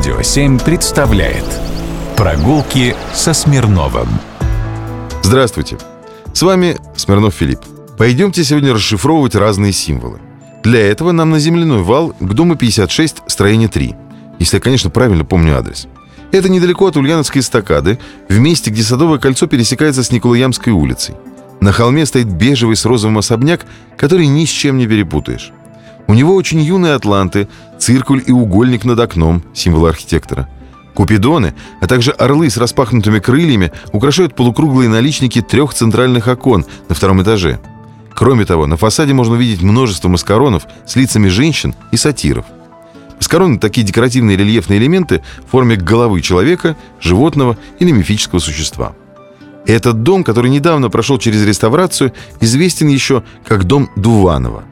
Радио 7 представляет Прогулки со Смирновым Здравствуйте! С вами Смирнов Филипп. Пойдемте сегодня расшифровывать разные символы. Для этого нам на земляной вал к дому 56, строение 3. Если я, конечно, правильно помню адрес. Это недалеко от Ульяновской эстакады, в месте, где Садовое кольцо пересекается с Николаямской улицей. На холме стоит бежевый с розовым особняк, который ни с чем не перепутаешь. У него очень юные атланты, циркуль и угольник над окном, символ архитектора. Купидоны, а также орлы с распахнутыми крыльями украшают полукруглые наличники трех центральных окон на втором этаже. Кроме того, на фасаде можно увидеть множество маскаронов с лицами женщин и сатиров. Маскароны – такие декоративные рельефные элементы в форме головы человека, животного или мифического существа. Этот дом, который недавно прошел через реставрацию, известен еще как дом Дуванова.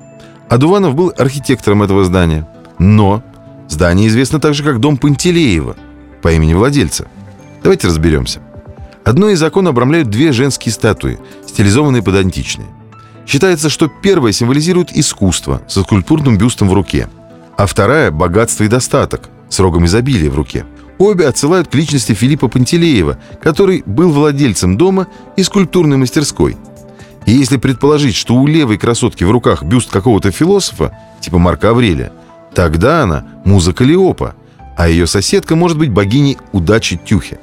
А Дуванов был архитектором этого здания. Но здание известно также как дом Пантелеева по имени владельца. Давайте разберемся. Одно из окон обрамляют две женские статуи, стилизованные под античные. Считается, что первая символизирует искусство со скульптурным бюстом в руке, а вторая – богатство и достаток с рогом изобилия в руке. Обе отсылают к личности Филиппа Пантелеева, который был владельцем дома и скульптурной мастерской – и если предположить, что у левой красотки в руках бюст какого-то философа, типа Марка Аврелия, тогда она муза Калиопа, а ее соседка может быть богиней удачи Тюхи.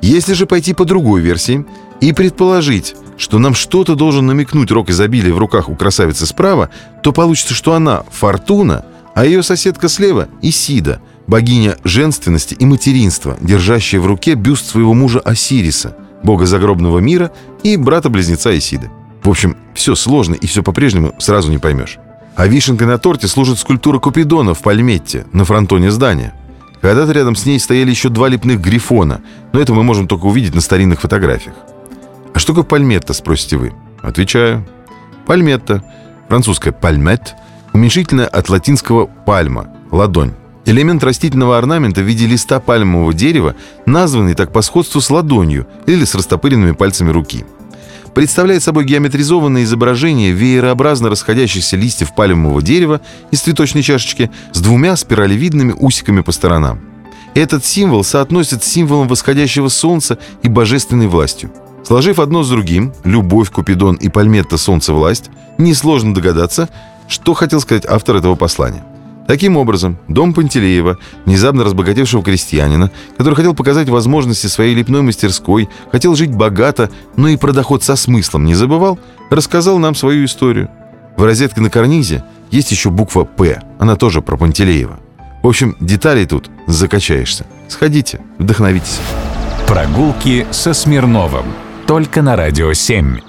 Если же пойти по другой версии и предположить, что нам что-то должен намекнуть рок изобилия в руках у красавицы справа, то получится, что она Фортуна, а ее соседка слева Исида, богиня женственности и материнства, держащая в руке бюст своего мужа Осириса, бога загробного мира и брата-близнеца Исиды. В общем, все сложно и все по-прежнему сразу не поймешь. А вишенкой на торте служит скульптура Купидона в Пальметте на фронтоне здания. Когда-то рядом с ней стояли еще два лепных грифона, но это мы можем только увидеть на старинных фотографиях. А что такое пальметта, спросите вы? Отвечаю. Пальметта, французская пальмет, уменьшительное от латинского пальма, ладонь. Элемент растительного орнамента в виде листа пальмового дерева, названный так по сходству с ладонью или с растопыренными пальцами руки – представляет собой геометризованное изображение веерообразно расходящихся листьев пальмового дерева из цветочной чашечки с двумя спиралевидными усиками по сторонам. Этот символ соотносит с символом восходящего солнца и божественной властью. Сложив одно с другим, любовь, Купидон и Пальметта «Солнце власть», несложно догадаться, что хотел сказать автор этого послания – Таким образом, дом Пантелеева, внезапно разбогатевшего крестьянина, который хотел показать возможности своей лепной мастерской, хотел жить богато, но и про доход со смыслом не забывал, рассказал нам свою историю. В розетке на карнизе есть еще буква «П», она тоже про Пантелеева. В общем, деталей тут закачаешься. Сходите, вдохновитесь. Прогулки со Смирновым. Только на «Радио 7».